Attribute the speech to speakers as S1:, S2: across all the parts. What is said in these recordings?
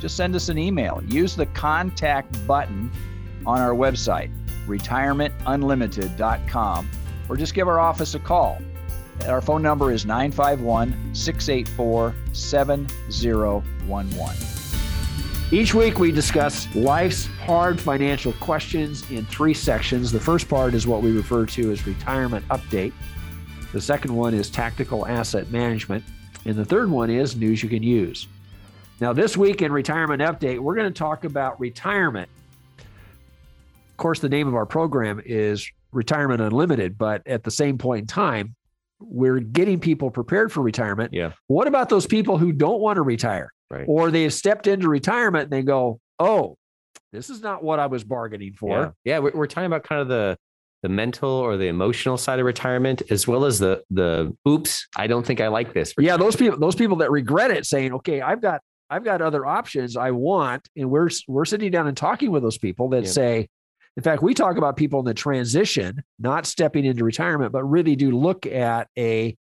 S1: just send us an email. Use the contact button on our website, retirementunlimited.com, or just give our office a call. Our phone number is 951 684 7011. Each week, we discuss life's hard financial questions in three sections. The first part is what we refer to as retirement update. The second one is tactical asset management. And the third one is news you can use. Now, this week in Retirement Update, we're going to talk about retirement. Of course, the name of our program is Retirement Unlimited, but at the same point in time, we're getting people prepared for retirement.
S2: Yeah.
S1: What about those people who don't want to retire?
S2: Right.
S1: Or they have stepped into retirement and they go, oh, this is not what I was bargaining for.
S2: Yeah, yeah we're, we're talking about kind of the the mental or the emotional side of retirement, as well as the the oops, I don't think I like this.
S1: Yeah, those people, those people that regret it, saying, okay, I've got I've got other options I want. And we're we're sitting down and talking with those people that yeah. say, in fact, we talk about people in the transition, not stepping into retirement, but really do look at a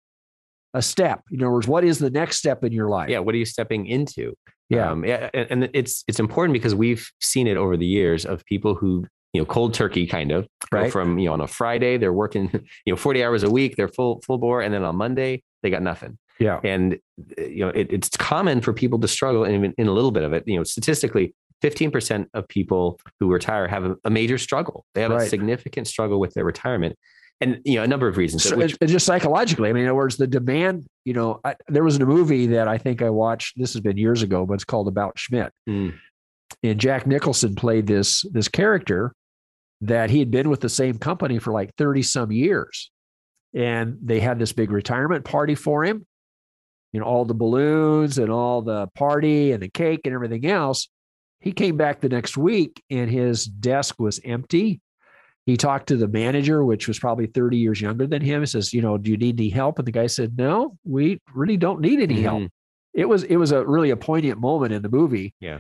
S1: a step. In other words, what is the next step in your life?
S2: Yeah, what are you stepping into?
S1: Yeah,
S2: um, yeah, and, and it's it's important because we've seen it over the years of people who you know cold turkey kind of
S1: right.
S2: from you know on a Friday they're working you know 40 hours a week they're full full bore and then on Monday they got nothing
S1: yeah.
S2: And, uh, you know, it, it's common for people to struggle in, in a little bit of it. You know, statistically, 15% of people who retire have a, a major struggle. They have right. a significant struggle with their retirement. And, you know, a number of reasons.
S1: So which, just psychologically, I mean, in other words, the demand, you know, I, there was a movie that I think I watched, this has been years ago, but it's called About Schmidt.
S2: Mm.
S1: And Jack Nicholson played this, this character that he had been with the same company for like 30 some years. And they had this big retirement party for him you know, all the balloons and all the party and the cake and everything else. He came back the next week and his desk was empty. He talked to the manager, which was probably 30 years younger than him. He says, you know, do you need any help? And the guy said, no, we really don't need any help. Mm-hmm. It was, it was a really a poignant moment in the movie.
S2: Yeah.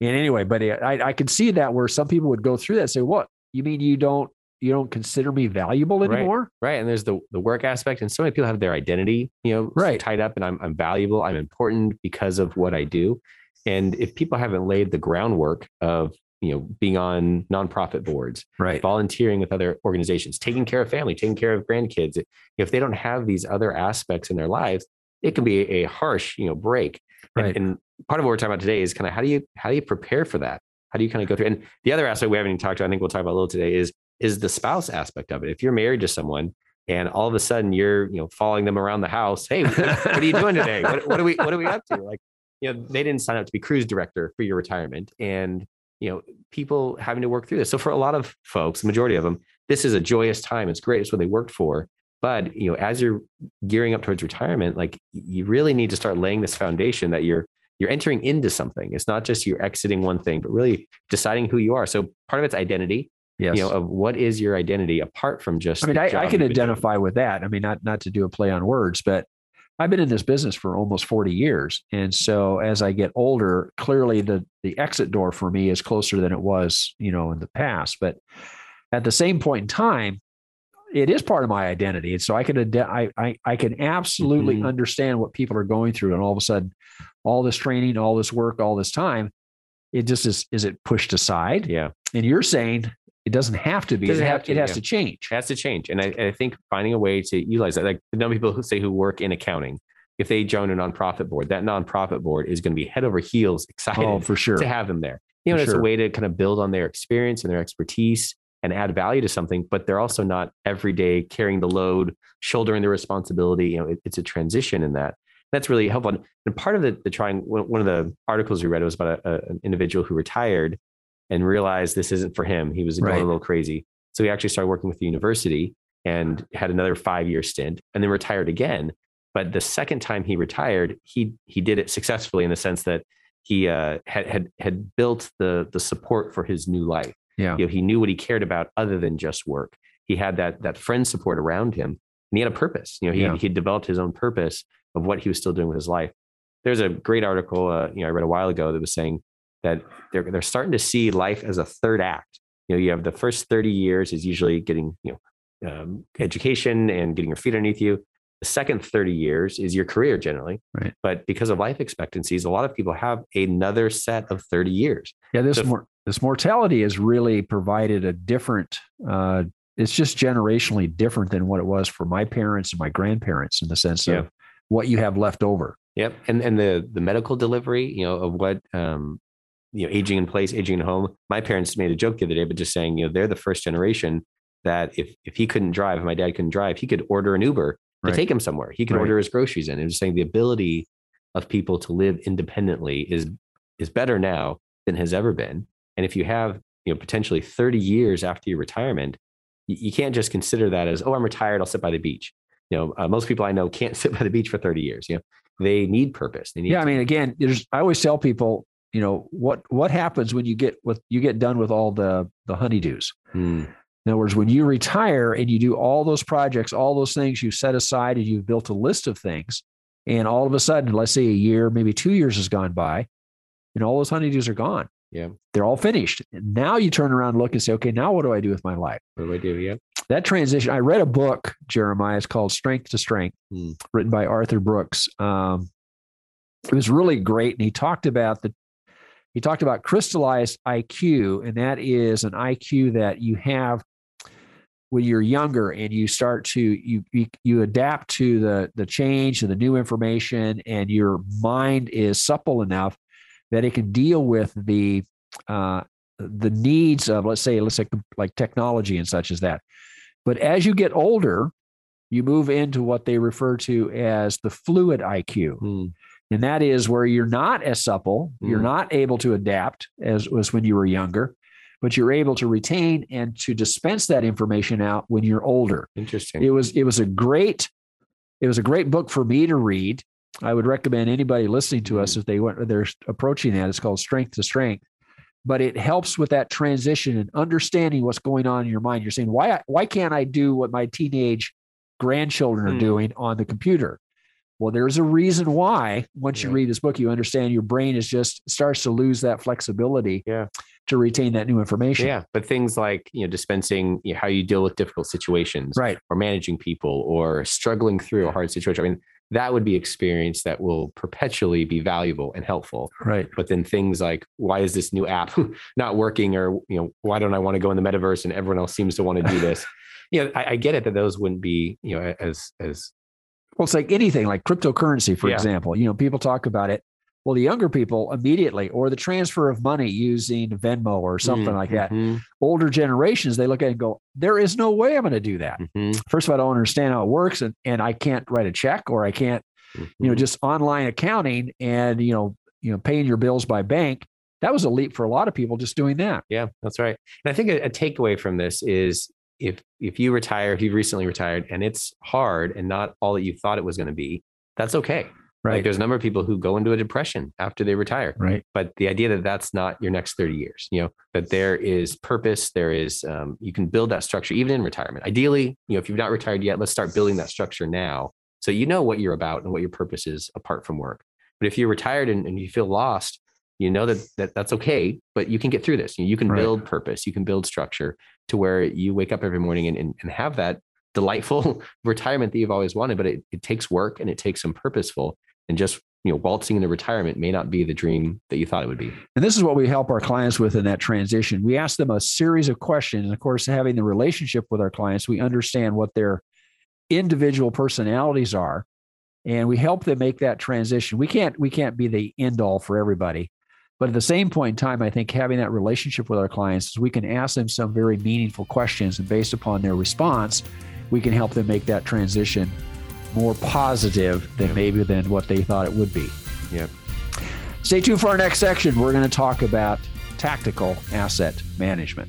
S1: And anyway, but it, I, I could see that where some people would go through that and say, what, you mean you don't you don't consider me valuable anymore.
S2: Right. right. And there's the the work aspect. And so many people have their identity, you know,
S1: right.
S2: tied up and I'm I'm valuable, I'm important because of what I do. And if people haven't laid the groundwork of you know being on nonprofit boards
S1: right
S2: volunteering with other organizations taking care of family taking care of grandkids if they don't have these other aspects in their lives it can be a harsh you know break
S1: right.
S2: and, and part of what we're talking about today is kind of how do you how do you prepare for that how do you kind of go through and the other aspect we haven't even talked to i think we'll talk about a little today is is the spouse aspect of it. If you're married to someone and all of a sudden you're, you know, following them around the house, hey, what, are you doing today? What, what, are we what are we up to? Like, you know, they didn't sign up to be cruise director for your retirement, and you know, people having to work through this. So for a lot of folks, the majority of them, this is a joyous time. It's great. It's what they worked for. But you know, as you're gearing up towards retirement, like you really need to start laying this foundation that you're you're entering into something. It's not just you're exiting one thing, but really deciding who you are. So part of it's identity
S1: yes.
S2: you know, of what is your identity apart from just.
S1: I mean, I, I, can identify with that. I mean, not not to do a play on words, but I've been in this business for almost 40 years, and so as I get older, clearly the the exit door for me is closer than it was, you know, in the past. But at the same point in time, it is part of my identity, and so I can ad- I, I I can absolutely mm-hmm. understand what people are going through, and all of a sudden, all this training, all this work, all this time, it just is is it pushed aside?
S2: Yeah.
S1: And you're saying it doesn't have to be. It, have, to, it has yeah. to change.
S2: It has to change. And I, I, think finding a way to utilize that, like the number of people who say who work in accounting, if they join a nonprofit board, that nonprofit board is going to be head over heels excited
S1: oh, for sure.
S2: to have them there. You know, it's sure. a way to kind of build on their experience and their expertise and add value to something, but they're also not every day carrying the load, shouldering the responsibility. You know, it, it's a transition in that. That's really helpful. And part of the, the trying, one of the articles we read was about a, a, an individual who retired and realized this isn't for him. He was going right. a little crazy. So he actually started working with the university and had another five year stint and then retired again. But the second time he retired, he he did it successfully in the sense that he uh, had had had built the the support for his new life.
S1: Yeah.
S2: You know, he knew what he cared about other than just work. He had that that friend support around him, and he had a purpose. You know, he
S1: Yeah.
S2: he developed his own purpose of what he was still doing with his life. There's a great article, uh, you know, I read a while ago that was saying that they're they're starting to see life as a third act. You know, you have the first 30 years is usually getting you know um, education and getting your feet underneath you. The second 30 years is your career generally.
S1: Right.
S2: But because of life expectancies, a lot of people have another set of 30 years.
S1: Yeah, this
S2: So-
S1: mor- this mortality has really provided a different. Uh, it's just generationally different than what it was for my parents and my grandparents in the sense
S2: Yeah.
S1: of what you have left over.
S2: Yep. And and the the medical delivery, you know, of what um you know, aging in place, aging at home. My parents made a joke the other day, but just saying, you know, they're the first generation that if if he couldn't drive, my dad couldn't drive, he could order an Uber to
S1: Right.
S2: take him somewhere. He could
S1: Right.
S2: order his groceries in. And just saying the ability of people to live independently is is better now than has ever been. And if you have, you know, potentially 30 years after your retirement, you, you can't just consider that as, oh, I'm retired, I'll sit by the beach. You know, uh, most people I know can't sit by the beach for 30 years. You know, they need purpose. They need
S1: Yeah, I mean, again, there's. I always tell people, you know, what what happens when you get with you get done with all the the honeydews.
S2: Hmm.
S1: In other words, when you retire and you do all those projects, all those things you set aside, and you've built a list of things, and all of a sudden, let's say a year, maybe two years has gone by, and all those honeydews are gone.
S2: Yeah.
S1: They're all finished. And now you turn around and look and say, okay, now what do I do with my life?
S2: What do I do? Yeah.
S1: That transition, I read a book, Jeremiah, it's called Strength to Strength,
S2: Hmm.
S1: written by Arthur Brooks. Um, it was really great. And he talked about the he talked about crystallized IQ, and that is an IQ that you have when you're younger and you start to you you, adapt to the the change and the new information and your mind is supple enough that it can deal with the uh, the needs of let's say let's say like technology and such as that but as you get older you move into what they refer to as the fluid iq
S2: Hmm.
S1: And that is where you're not as supple, you're
S2: Mm.
S1: not able to adapt as was when you were younger, but you're able to retain and to dispense that information out when you're older.
S2: Interesting.
S1: It was it was a great it was a great book for me to read. I would recommend anybody listening to us if they want they're approaching that. It's called Strength to Strength. But it helps with that transition and understanding what's going on in your mind. You're saying, why why can't I do what my teenage grandchildren are
S2: Hmm.
S1: doing on the computer? Well, there's a reason why. Once you read this book, you understand your brain is just starts to lose that flexibility
S2: Yeah.
S1: to retain that new information.
S2: yeah. But things like, you know, dispensing you know, how you deal with difficult situations
S1: Right.
S2: or managing people or struggling through a hard situation. I mean, that would be experience that will perpetually be valuable and helpful.
S1: Right.
S2: But then things like, why is this new app not working? Or, you know, why don't I want to go in the metaverse and everyone else seems to want to do this? you know, I, I get it that those wouldn't be, you know, as, as,
S1: Well, it's like anything like cryptocurrency, for
S2: Yeah.
S1: example. You know, people talk about it. Well, the younger people immediately, or the transfer of money using Venmo or something like that.
S2: Mhm,
S1: Older generations, they look at it and go, "There is no way I'm going to do that."
S2: mhm,
S1: First of all, I don't understand how it works, and and I can't write a check, or I can't, you know,
S2: mhm.
S1: just online accounting and you know, you know, paying your bills by bank. That was a leap for a lot of people just doing that.
S2: Yeah, that's right. And I think a, a takeaway from this is if if you retire, if you've recently retired and it's hard and not all that you thought it was going to be, that's okay. Like there's a number of people who go into a depression after they retire.
S1: right.
S2: But the idea that that's not your next 30 years, you know, that there is purpose, there is, um, you can build that structure even in retirement. Ideally, you know, if you've not retired yet, let's start building that structure now. So you know what you're about and what your purpose is apart from work. But if you're retired and, and you feel lost, you know that, that that's okay, but you can get through this. You, you can
S1: Right.
S2: build purpose, you can build structure to where you wake up every morning and, and, and have that delightful retirement that you've always wanted. But it, it takes work and it takes some purposeful and just, you know, waltzing into retirement may not be the dream that you thought it would be.
S1: And this is what we help our clients with in that transition. We ask them a series of questions. And of course, having the relationship with our clients, we understand what their individual personalities are. And we help them make that transition. We can't we can't be the end all for everybody. But at the same point in time, I think having that relationship with our clients is we can ask them some very meaningful questions, and based upon their response, we can help them make that transition more positive than
S2: Yeah.
S1: maybe than what they thought it would be.
S2: Yep.
S1: Stay tuned for our next section. We're going to talk about tactical asset management.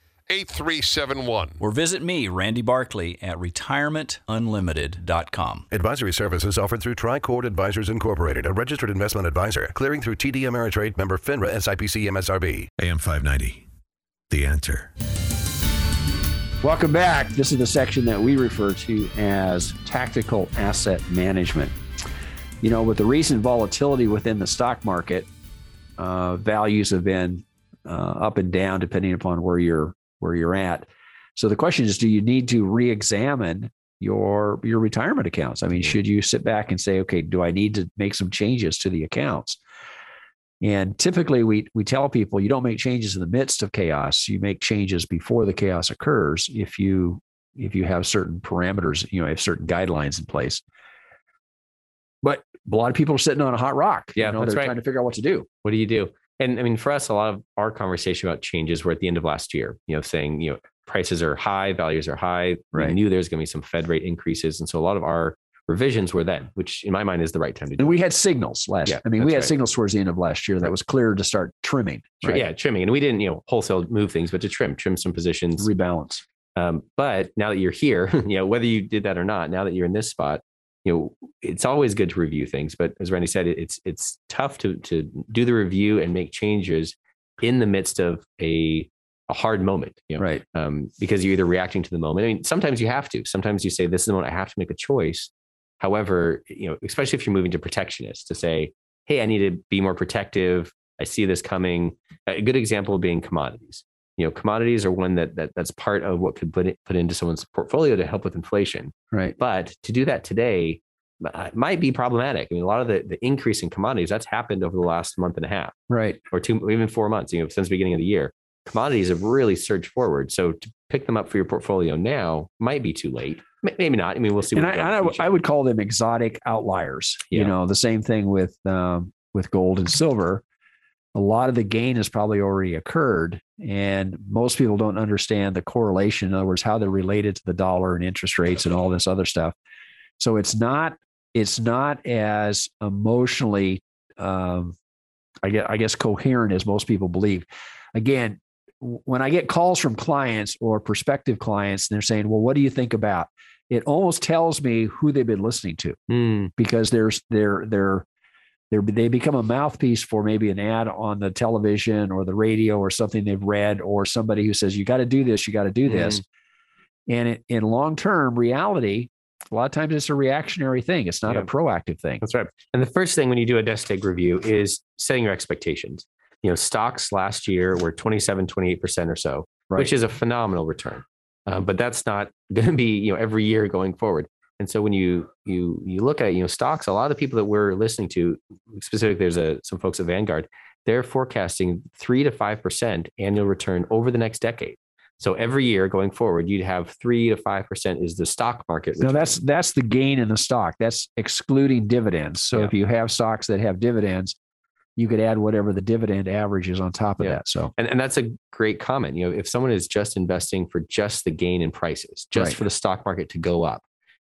S3: 8371.
S1: Or visit me, Randy Barkley, at retirementunlimited.com.
S4: Advisory services offered through Tricord Advisors Incorporated, a registered investment advisor, clearing through TD Ameritrade member FINRA SIPC MSRB.
S5: AM 590. The answer.
S1: Welcome back. This is the section that we refer to as tactical asset management. You know, with the recent volatility within the stock market, uh, values have been uh, up and down depending upon where you're where you're at. So the question is, do you need to re-examine your your retirement accounts? I mean, should you sit back and say, okay, do I need to make some changes to the accounts? And typically, we we tell people you don't make changes in the midst of chaos. You make changes before the chaos occurs. If you if you have certain parameters, you know, have certain guidelines in place. But a lot of people are sitting on a hot rock.
S2: Yeah,
S1: you know,
S2: that's
S1: they're
S2: right.
S1: trying to figure out what to do.
S2: What do you do? And I mean, for us, a lot of our conversation about changes were at the end of last year, you know, saying, you know, prices are high, values are high.
S1: Right.
S2: We knew there's going to be some Fed rate increases. And so a lot of our revisions were then, which in my mind is the right time to do.
S1: And we had signals last.
S2: Yeah,
S1: I mean, we had
S2: right.
S1: signals towards the end of last year that was clear to start trimming. Right?
S2: Yeah, trimming. And we didn't, you know, wholesale move things, but to trim, trim some positions.
S1: rebalance.
S2: Um, but now that you're here, you know, whether you did that or not, now that you're in this spot, you know, it's always good to review things. But as Randy said, it's it's tough to to do the review and make changes in the midst of a a hard moment. You know,
S1: Right.
S2: um, because you're either reacting to the moment. I mean, sometimes you have to. Sometimes you say, "This is the moment I have to make a choice." However, you know, especially if you're moving to protectionist, to say, "Hey, I need to be more protective. I see this coming." A good example being commodities. You know, commodities are one that, that that's part of what could put it, put into someone's portfolio to help with inflation.
S1: Right.
S2: But to do that today uh, might be problematic. I mean, a lot of the, the increase in commodities that's happened over the last month and a half
S1: Right.
S2: or two, or even four months, you know, since the beginning of the year. Commodities have really surged forward. So to pick them up for your portfolio now might be too late. Maybe not. I mean, we'll see.
S1: And I, I, would- I would call them exotic outliers. You know, the same thing with um, with gold and silver. A lot of the gain has probably already occurred, and most people don't understand the correlation. In other words, how they're related to the dollar and interest rates and all this other stuff. So it's not it's not as emotionally, um, I guess, I guess, coherent as most people believe. Again, when I get calls from clients or prospective clients, and they're saying, "Well, what do you think about?" It almost tells me who they've been listening to
S2: Hmm,
S1: because there's they're they're they're they become a mouthpiece for maybe an ad on the television or the radio or something they've read or somebody who says you got to do this, you got to do this, and it, in long term reality, a lot of times it's a reactionary thing. It's not
S2: Yeah.
S1: a proactive thing.
S2: That's right. And the first thing when you do a nest egg review is setting your expectations. You know, stocks last year were 27, 28% or so,
S1: Right.
S2: which is a phenomenal return. Uh, but that's not going to be, you know, every year going forward. And so when you you you look at you know stocks, a lot of the people that we're listening to, specifically, there's a some folks at Vanguard, they're forecasting three to five percent annual return over the next decade. So every year going forward, you'd have three to five percent is the stock market.
S1: No,
S2: return.
S1: that's that's the gain in the stock. That's excluding dividends. So
S2: Yeah.
S1: if you have stocks that have dividends, you could add whatever the dividend average is on top of
S2: Yeah.
S1: that. So
S2: And, and that's a great comment. You know, if someone is just investing for just the gain in prices, just
S1: Right.
S2: for the stock market to go up,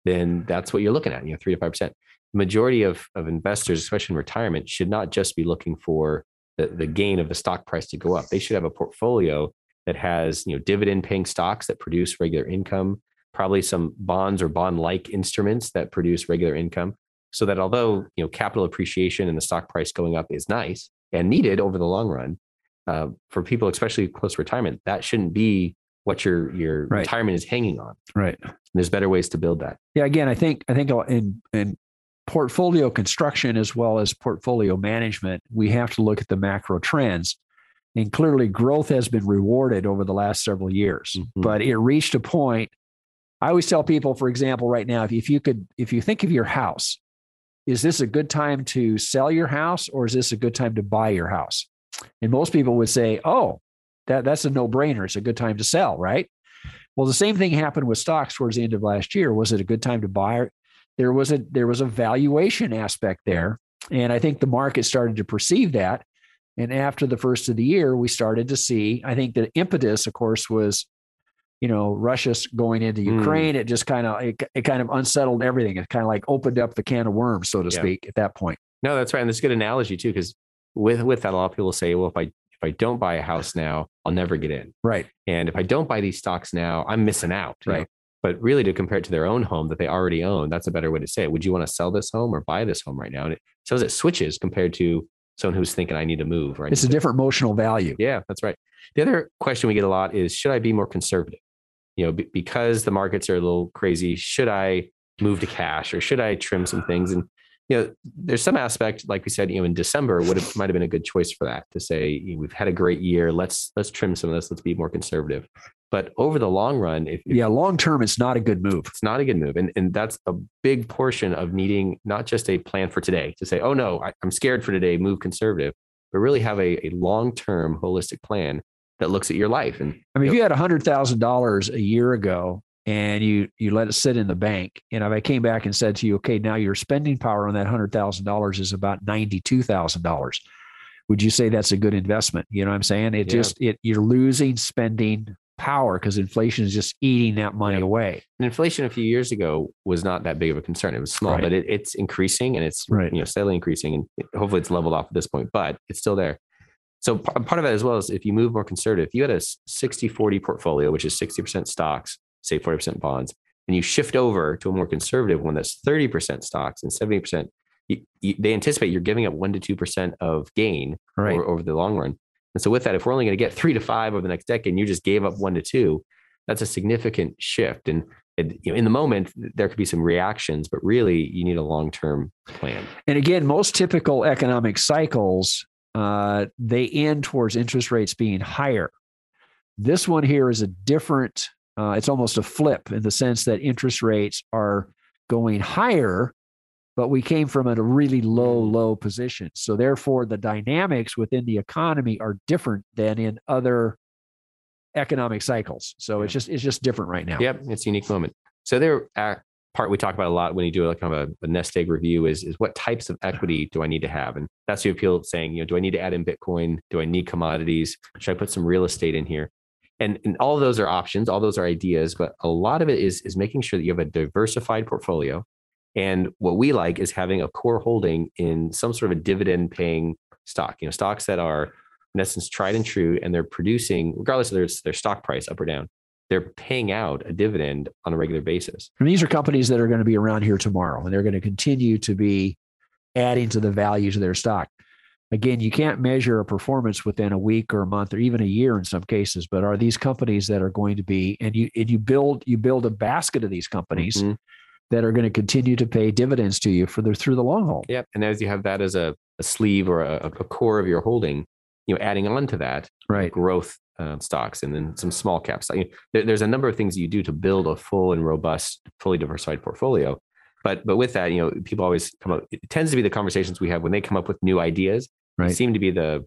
S2: then that's what you're looking at, you know, three to five percent. Majority of, of investors, especially in retirement, should not just be looking for the, the gain of the stock price to go up. They should have a portfolio that has, you know, dividend paying stocks that produce regular income, probably some bonds or bond like instruments that produce regular income. So that although, you know, capital appreciation and the stock price going up is nice and needed over the long run, uh, for people, especially close to retirement, that shouldn't be what your your
S1: Right.
S2: retirement is hanging on.
S1: right.
S2: There's better ways to build that.
S1: Yeah, again, I think I think in in portfolio construction as well as portfolio management, we have to look at the macro trends. And clearly, growth has been rewarded over the last several years.
S2: Mhm.
S1: But it reached a point. I always tell people, for example, right now, if, if you could, if you think of your house, is this a good time to sell your house or is this a good time to buy your house? And most people would say, oh, that, that's a no brainer. It's a good time to sell, right? Well, the same thing happened with stocks towards the end of last year. Was it a good time to buy? There was a there was a valuation aspect there, and I think the market started to perceive that. And after the first of the year, we started to see. I think the impetus, of course, was you know Russia going into
S2: Mm.
S1: Ukraine. It just kind of it, it kind of unsettled everything. It kind of like opened up the can of worms, so to
S2: Yeah.
S1: speak, at that point.
S2: No, that's right. And that's a good analogy too, because with with that, a lot of people say, well, if I if I don't buy a house now, I'll never get in.
S1: Right.
S2: And if I don't buy these stocks now, I'm missing out. you know?
S1: Right.
S2: But really, to compare it to their own home that they already own, that's a better way to say it. Would you want to sell this home or buy this home right now? And it shows it switches compared to someone who's thinking, I need to move. Right.
S1: It's a different emotional value.
S2: Yeah, that's right. The other question we get a lot is should I be more conservative? You know, be- because the markets are a little crazy, should I move to cash or should I trim some things? And you know, there's some aspect, like we said, you know, in December would have might have been a good choice for that to say you know, we've had a great year. Let's let's trim some of this. Let's be more conservative. But over the long run, if, if
S1: Yeah, long term, it's not a good move.
S2: it's not a good move. And, and that's a big portion of needing not just a plan for today to say, oh no, I, I'm scared for today, move conservative, but really have a, a long term holistic plan that looks at your life. And
S1: I mean, if you had hundred thousand dollars a year ago and you you let it sit in the bank, and if I came back and said to you, okay, now your spending power on that hundred thousand dollars is about ninety two thousand dollars, would you say that's a good investment? You know what I'm saying? It
S2: Yeah.
S1: just it you're losing spending power because inflation is just eating that money
S2: Yeah.
S1: away.
S2: and inflation a few years ago was not that big of a concern. It was small,
S1: Right.
S2: but it, it's increasing and it's
S1: Right.
S2: you know steadily increasing, and hopefully it's leveled off at this point, but it's still there. So part of that as well is if you move more conservative, if you had a 60 40 portfolio, which is 60% stocks, say 40% bonds, and you shift over to a more conservative one that's 30% stocks and 70%, you, you, they anticipate you're giving up 1% to 2% of gain
S1: Right.
S2: over, over the long run. And so with that, if we're only going to get three to five over the next decade, and you just gave up one to two, that's a significant shift. And it, you know, in the moment, there could be some reactions, but really, you need a long-term plan.
S1: And again, most typical economic cycles, uh, they end towards interest rates being higher. This one here is a different, uh, it's almost a flip in the sense that interest rates are going higher, but we came from a really low, low position. So therefore, the dynamics within the economy are different than in other economic cycles. So it's just it's just different right now.
S2: Yep, it's a unique moment. So there, uh, part we talk about a lot when you do like kind of a, a nest egg review is is what types of equity do I need to have, and that's the appeal of saying, you know, do I need to add in Bitcoin? Do I need commodities? Should I put some real estate in here? And, and all of those are options, all those are ideas, but a lot of it is is making sure that you have a diversified portfolio. And what we like is having a core holding in some sort of a dividend paying stock, you know, stocks that are in essence tried and true and they're producing, regardless of their, their stock price up or down, they're paying out a dividend on a regular basis.
S1: And these are companies that are going to be around here tomorrow, and they're going to continue to be adding to the value to their stock. Again, you can't measure a performance within a week or a month or even a year in some cases, but are these companies that are going to be and you and you build you build a basket of these companies
S2: Mhm.
S1: that are going to continue to pay dividends to you for the through the long haul.
S2: Yep. And as you have that as a, a sleeve or a, a core of your holding, you know, adding on to that
S1: Right.
S2: growth uh, stocks and then some small caps. You know, there, there's a number of things you do to build a full and robust, fully diversified portfolio. But but with that, you know, people always come up. It tends to be the conversations we have when they come up with new ideas.
S1: Right.
S2: seem to be the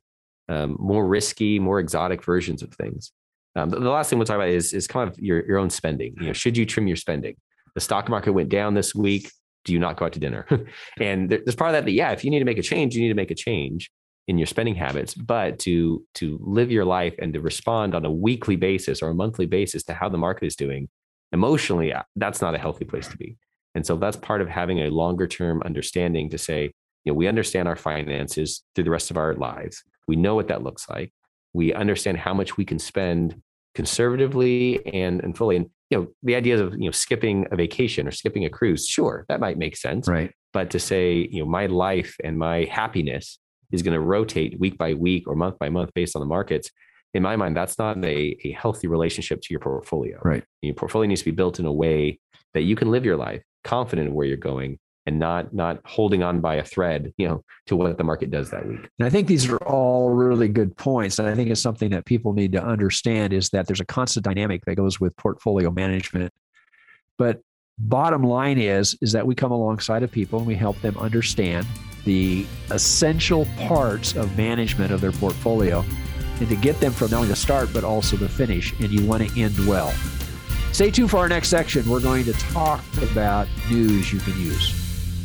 S2: um, more risky, more exotic versions of things. Um, the, the last thing we'll talk about is is kind of your your own spending. You know, should you trim your spending? The stock market went down this week. Do you not go out to dinner? and there- there's part of that that yeah, if you need to make a change, you need to make a change in your spending habits. But to to live your life and to respond on a weekly basis or a monthly basis to how the market is doing emotionally, uh, that's not a healthy place to be. And so that's part of having a longer term understanding to say, you know, we understand our finances through the rest of our lives. We know what that looks like. We understand how much we can spend conservatively and, and fully. And you know, the ideas of you know skipping a vacation or skipping a cruise, sure, that might make sense.
S1: Right.
S2: But to say, you know, my life and my happiness is going to rotate week by week or month by month based on the markets, in my mind, that's not a, a healthy relationship to your portfolio.
S1: Right.
S2: Your portfolio needs to be built in a way that you can live your life confident in where you're going and not not holding on by a thread, you know, to what the market does that week.
S1: And I think these are all really good points. And I think it's something that people need to understand is that there's a constant dynamic that goes with portfolio management. But bottom line is is that we come alongside of people and we help them understand the essential parts of management of their portfolio and to get them from only the start but also the finish and you want to end well stay tuned for our next section we're going to talk about news you can use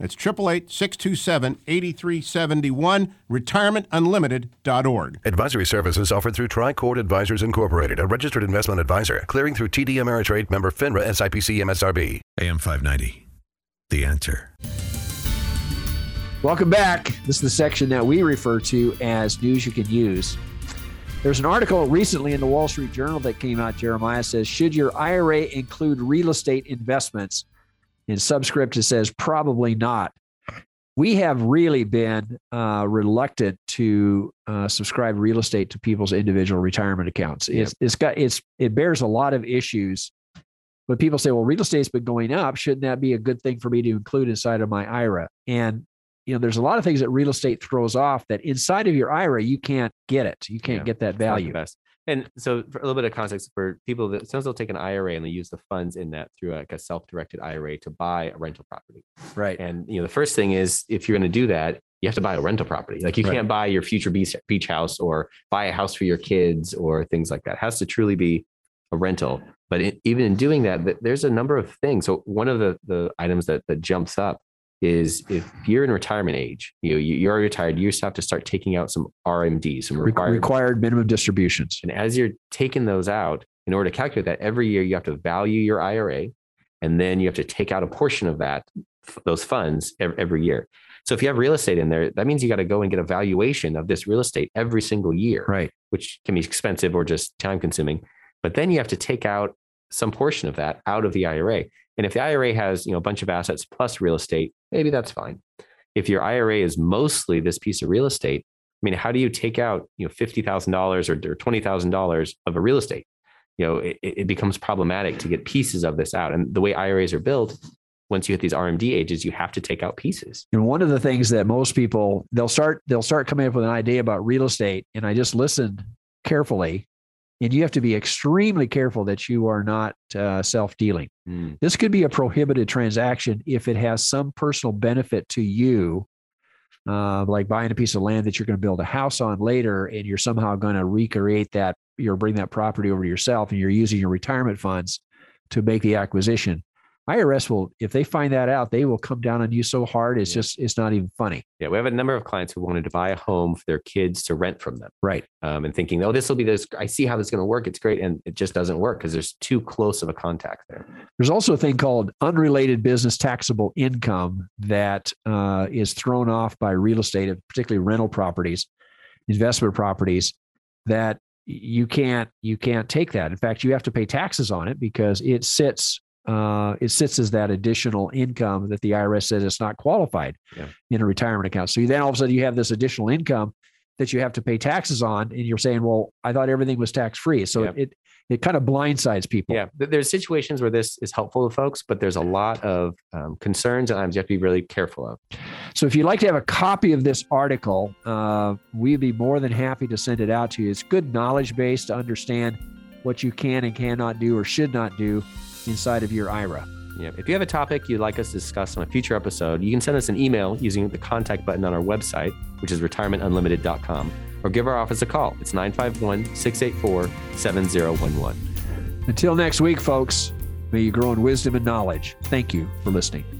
S6: That's 888 627 8371, retirementunlimited.org.
S4: Advisory services offered through Tricord Advisors Incorporated, a registered investment advisor, clearing through TD Ameritrade member FINRA SIPC MSRB.
S5: AM 590. The answer.
S1: welcome back this is the section that we refer to as news you can use there's an article recently in the wall street journal that came out jeremiah says should your ira include real estate investments in subscript it says probably not we have really been uh, reluctant to uh, subscribe real estate to people's individual retirement accounts. It's, it's got it's it bears a lot of issues. But people say, well, real estate's been going up. Shouldn't that be a good thing for me to include inside of my IRA? And you know, there's a lot of things that real estate throws off that inside of your IRA you can't get it. You can't
S2: Yeah,
S1: get that
S2: It's not the
S1: value.
S2: And so, for a little bit of context for people that sometimes they'll take an IRA and they use the funds in that through like a self-directed IRA to buy a rental property.
S1: Right.
S2: And you know, the first thing is if you're going to do that, you have to buy a rental property. Like you
S1: Right.
S2: can't buy your future beach beach house or buy a house for your kids or things like that. It has to truly be a rental. But it, even in doing that, th- there's a number of things. So one of the the items that that jumps up is if you're in retirement age, you know, you, you're retired, you just have to start taking out some RMDs, some required
S1: required minimum distributions.
S2: and as you're taking those out, in order to calculate that, every year you have to value your IRA, and then you have to take out a portion of that, those funds every year. So if you have real estate in there, that means you got to go and get a valuation of this real estate every single year,
S1: Right.
S2: which can be expensive or just time consuming. But then you have to take out some portion of that out of the IRA. And if the IRA has, you know, a bunch of assets plus real estate, maybe that's fine. If your IRA is mostly this piece of real estate, I mean, how do you take out, you know, fifty thousand dollars or twenty thousand dollars of a real estate? You know, it, it becomes problematic to get pieces of this out. And the way IRAs are built, once you hit these RMD ages, you have to take out pieces.
S1: And one of the things that most people they'll start they'll start coming up with an idea about real estate, and I just listened carefully, and you have to be extremely careful that you are not uh, self dealing. This could be a prohibited transaction if it has some personal benefit to you, uh, like buying a piece of land that you're going to build a house on later, and you're somehow going to recreate that, you're bring that property over to yourself, and you're using your retirement funds to make the acquisition. IRS will, if they find that out, they will come down on you so hard. It's
S2: Yeah.
S1: just, it's not even funny.
S2: Yeah, we have a number of clients who wanted to buy a home for their kids to rent from them,
S1: Right.
S2: um, and thinking, oh, this will be this. I see how this is going to work. It's great, and it just doesn't work because there's too close of a contact there.
S1: There's also a thing called unrelated business taxable income that uh, is thrown off by real estate, particularly rental properties, investment properties. That you can't you can't take that. In fact, you have to pay taxes on it because it sits uh, it sits as that additional income that the IRS says it's not qualified
S2: Yeah.
S1: in a retirement account. So then all of a sudden you have this additional income that you have to pay taxes on, and you're saying, "Well, I thought everything was tax free." So
S2: Yeah.
S1: it, it it kind of blindsides people.
S2: Yeah, there's situations where this is helpful to folks, but there's a lot of um, concerns and items you have to be really careful of.
S1: So if you'd like to have a copy of this article, uh, we'd be more than happy to send it out to you. It's good knowledge base to understand what you can and cannot do or should not do inside of your IRA.
S2: Yeah. If you have a topic you'd like us to discuss on a future episode, you can send us an email using the contact button on our website, which is retirementunlimited.com, or give our office a call. It's 951 684 7011.
S1: Until next week, folks, may you grow in wisdom and knowledge. Thank you for listening.